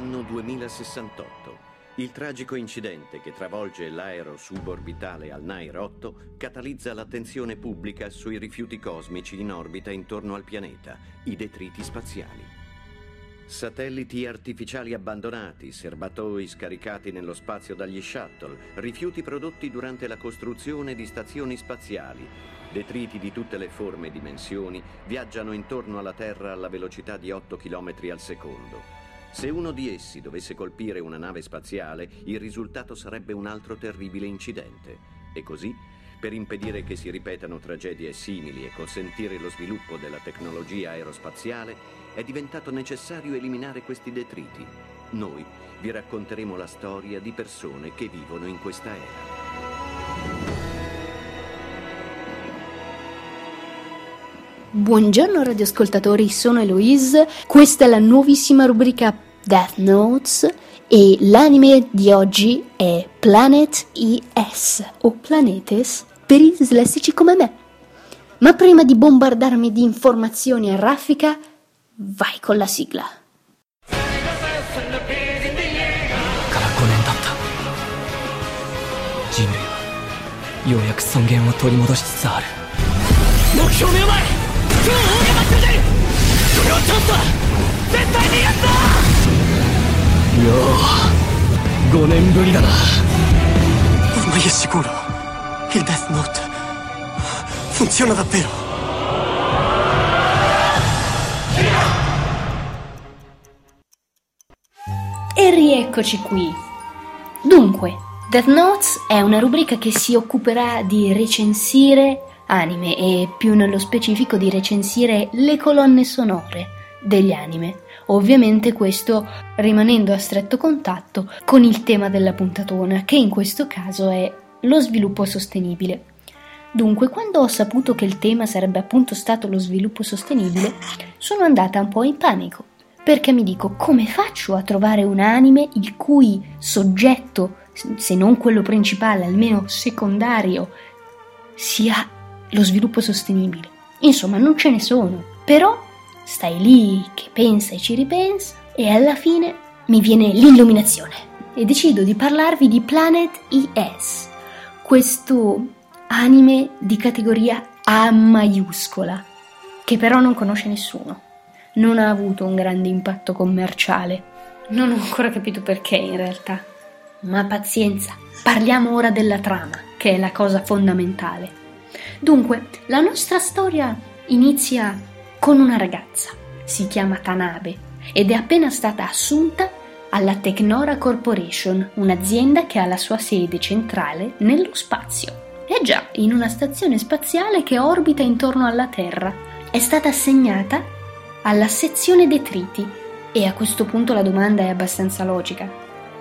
Anno 2068. Il tragico incidente che travolge l'aereo suborbitale al Nair 8 catalizza l'attenzione pubblica sui rifiuti cosmici in orbita intorno al pianeta, i detriti spaziali. Satelliti artificiali abbandonati, serbatoi scaricati nello spazio dagli shuttle, rifiuti prodotti durante la costruzione di stazioni spaziali, detriti di tutte le forme e dimensioni viaggiano intorno alla Terra alla velocità di 8 km al secondo. Se uno di essi dovesse colpire una nave spaziale, il risultato sarebbe un altro terribile incidente. E così, per impedire che si ripetano tragedie simili e consentire lo sviluppo della tecnologia aerospaziale, è diventato necessario eliminare questi detriti. Noi vi racconteremo la storia di persone che vivono in questa era. Buongiorno radioascoltatori, sono Eloise, questa è la nuovissima rubrica Death Notes e l'anime di oggi è Planet ES o Planetes per i dislessici come me. Ma prima di bombardarmi di informazioni a raffica, vai con la sigla. から5年経った人類はようやく尊厳を取り戻しつつある目標目の前 超大型巨人それはチャンスだ絶対にやったよう5年ぶりだな Ormai è sicuro. Il Death Note funziona davvero. E rieccoci qui. Dunque, Death Notes è una rubrica che si occuperà di recensire anime e più nello specifico di recensire le colonne sonore degli anime. Ovviamente questo rimanendo a stretto contatto con il tema della puntatona, che in questo caso è lo sviluppo sostenibile. Dunque, quando ho saputo che il tema sarebbe appunto stato lo sviluppo sostenibile, sono andata un po' in panico, perché mi dico come faccio a trovare un anime il cui soggetto, se non quello principale, almeno secondario, sia lo sviluppo sostenibile. Insomma, non ce ne sono, però stai lì che pensa e ci ripensa e alla fine mi viene l'illuminazione e decido di parlarvi di Planet ES, questo anime di categoria A maiuscola, che però non conosce nessuno. Non ha avuto un grande impatto commerciale. Non ho ancora capito perché in realtà. Ma pazienza, parliamo ora della trama, che è la cosa fondamentale. Dunque, la nostra storia inizia con una ragazza, si chiama Tanabe ed è appena stata assunta alla Technora Corporation, un'azienda che ha la sua sede centrale nello spazio. È già in una stazione spaziale che orbita intorno alla Terra. È stata assegnata alla sezione detriti e a questo punto la domanda è abbastanza logica.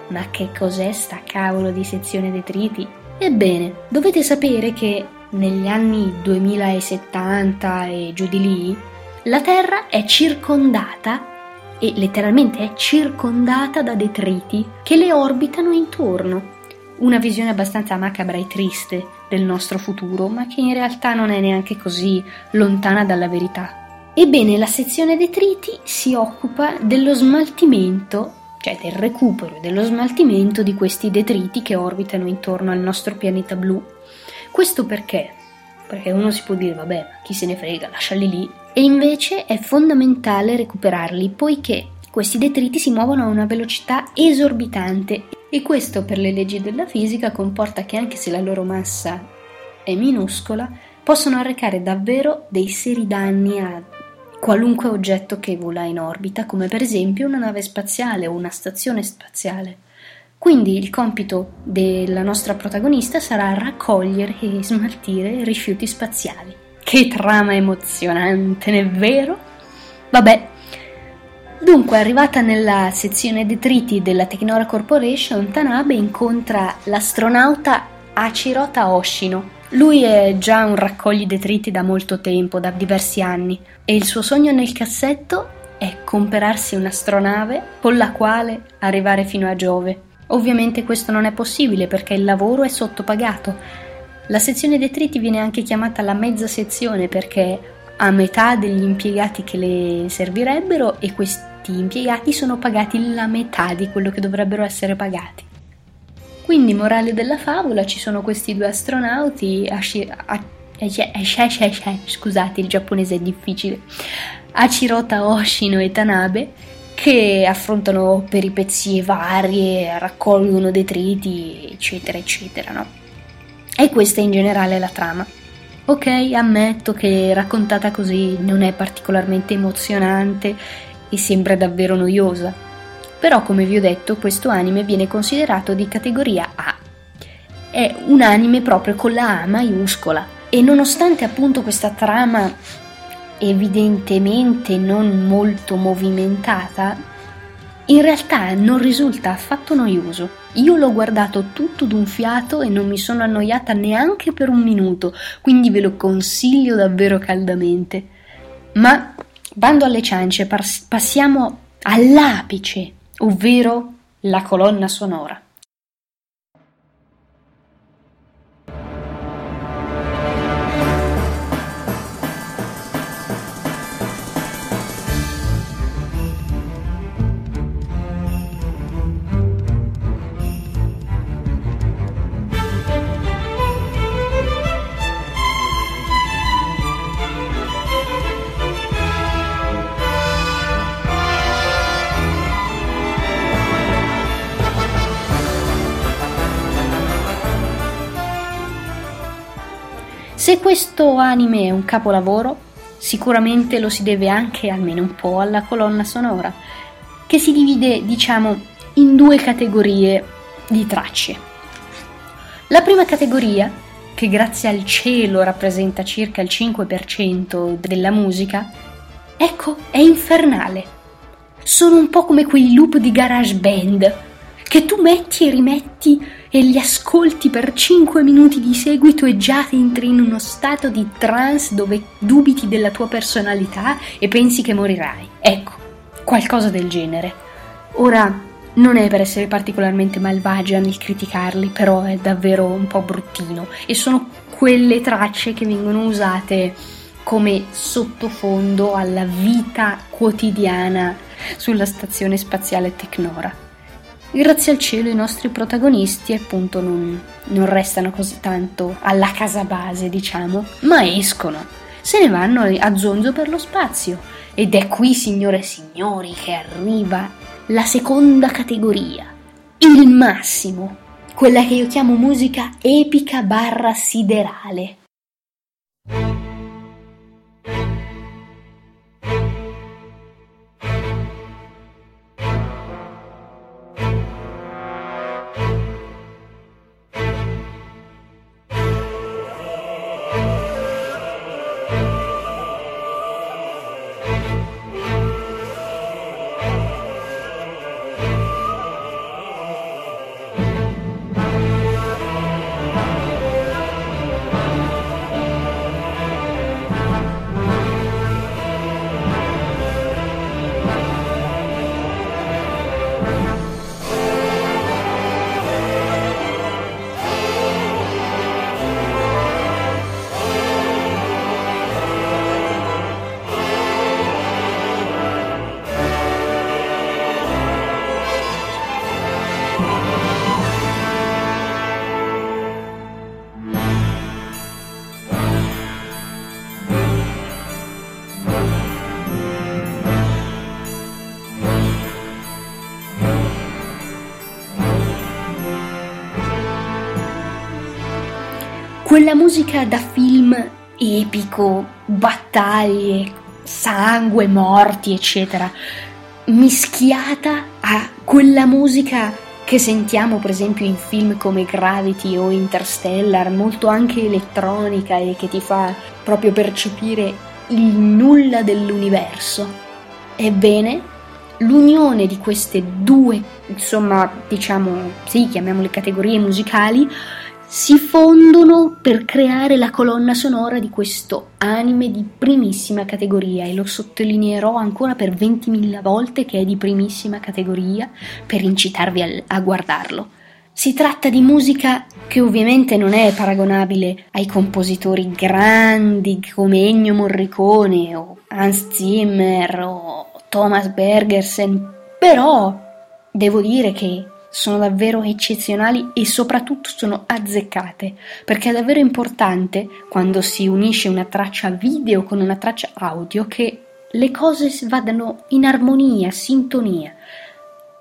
Ma che cos'è sta cavolo di sezione detriti? Ebbene, dovete sapere che negli anni 2070 e giù di lì, la Terra è circondata e letteralmente è circondata da detriti che le orbitano intorno. Una visione abbastanza macabra e triste del nostro futuro, ma che in realtà non è neanche così lontana dalla verità. Ebbene, la sezione detriti si occupa dello smaltimento, cioè del recupero e dello smaltimento di questi detriti che orbitano intorno al nostro pianeta blu. Questo perché? Perché uno si può dire, vabbè, chi se ne frega, lasciali lì. E invece è fondamentale recuperarli, poiché questi detriti si muovono a una velocità esorbitante e questo per le leggi della fisica comporta che anche se la loro massa è minuscola, possono arrecare davvero dei seri danni a qualunque oggetto che vola in orbita, come per esempio una nave spaziale o una stazione spaziale. Quindi il compito della nostra protagonista sarà raccogliere e smaltire rifiuti spaziali. Che trama emozionante, non è vero? Vabbè. Dunque, arrivata nella sezione detriti della Technora Corporation, Tanabe incontra l'astronauta Achirota Oshino. Lui è già un raccogli detriti da molto tempo, da diversi anni, e il suo sogno nel cassetto è comperarsi un'astronave con la quale arrivare fino a Giove. Ovviamente questo non è possibile perché il lavoro è sottopagato. La sezione detriti viene anche chiamata la mezza sezione perché ha metà degli impiegati che le servirebbero e questi impiegati sono pagati la metà di quello che dovrebbero essere pagati. Quindi, morale della favola, ci sono questi due astronauti, scusate, il giapponese è difficile, Achirota Oshino e Tanabe, che affrontano peripezie varie, raccolgono detriti, eccetera, eccetera, no? E questa è in generale la trama. Ok, ammetto che raccontata così non è particolarmente emozionante e sembra davvero noiosa. Però, come vi ho detto, questo anime viene considerato di categoria A. È un anime proprio con la A maiuscola. E nonostante appunto questa trama evidentemente non molto movimentata, in realtà non risulta affatto noioso. Io l'ho guardato tutto d'un fiato e non mi sono annoiata neanche per un minuto, quindi ve lo consiglio davvero caldamente. Ma bando alle ciance, passiamo all'apice, ovvero la colonna sonora. Se questo anime è un capolavoro, sicuramente lo si deve anche almeno un po' alla colonna sonora, che si divide, diciamo, in due categorie di tracce. La prima categoria, che grazie al cielo rappresenta circa il 5% della musica, ecco, è infernale. Sono un po' come quei loop di garage band che tu metti e rimetti e li ascolti per 5 minuti di seguito e già entri in uno stato di trance dove dubiti della tua personalità e pensi che morirai. Ecco, qualcosa del genere. Ora, non è per essere particolarmente malvagia nel criticarli, però è davvero un po' bruttino e sono quelle tracce che vengono usate come sottofondo alla vita quotidiana sulla stazione spaziale Tecnora. Grazie al cielo i nostri protagonisti appunto non, non restano così tanto alla casa base, diciamo, ma escono, se ne vanno a zonzo per lo spazio. Ed è qui, signore e signori, che arriva la seconda categoria, il massimo, quella che io chiamo musica epica barra siderale. Quella musica da film epico, battaglie, sangue, morti, eccetera, mischiata a quella musica che sentiamo per esempio in film come Gravity o Interstellar, molto anche elettronica e che ti fa proprio percepire il nulla dell'universo. Ebbene, l'unione di queste due, insomma, diciamo, sì, chiamiamole categorie musicali, si fondono per creare la colonna sonora di questo anime di primissima categoria e lo sottolineerò ancora per 20.000 volte che è di primissima categoria per incitarvi a, a guardarlo. Si tratta di musica che ovviamente non è paragonabile ai compositori grandi come Ennio Morricone o Hans Zimmer o Thomas Bergersen, però devo dire che sono davvero eccezionali e soprattutto sono azzeccate, perché è davvero importante quando si unisce una traccia video con una traccia audio che le cose vadano in armonia, sintonia.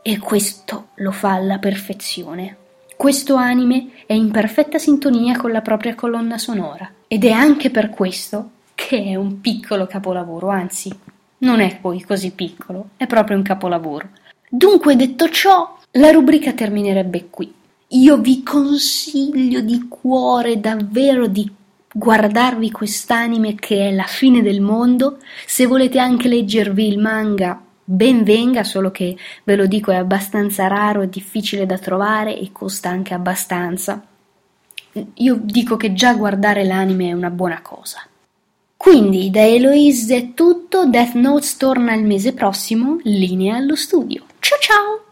E questo lo fa alla perfezione. Questo anime è in perfetta sintonia con la propria colonna sonora ed è anche per questo che è un piccolo capolavoro, anzi, non è poi così piccolo, è proprio un capolavoro. Dunque, detto ciò, la rubrica terminerebbe qui. Io vi consiglio di cuore davvero di guardarvi quest'anime che è la fine del mondo. Se volete anche leggervi il manga, ben venga, solo che ve lo dico è abbastanza raro, è difficile da trovare e costa anche abbastanza. Io dico che già guardare l'anime è una buona cosa. Quindi da Eloise è tutto, Death Notes torna il mese prossimo, linea allo studio. Ciao ciao!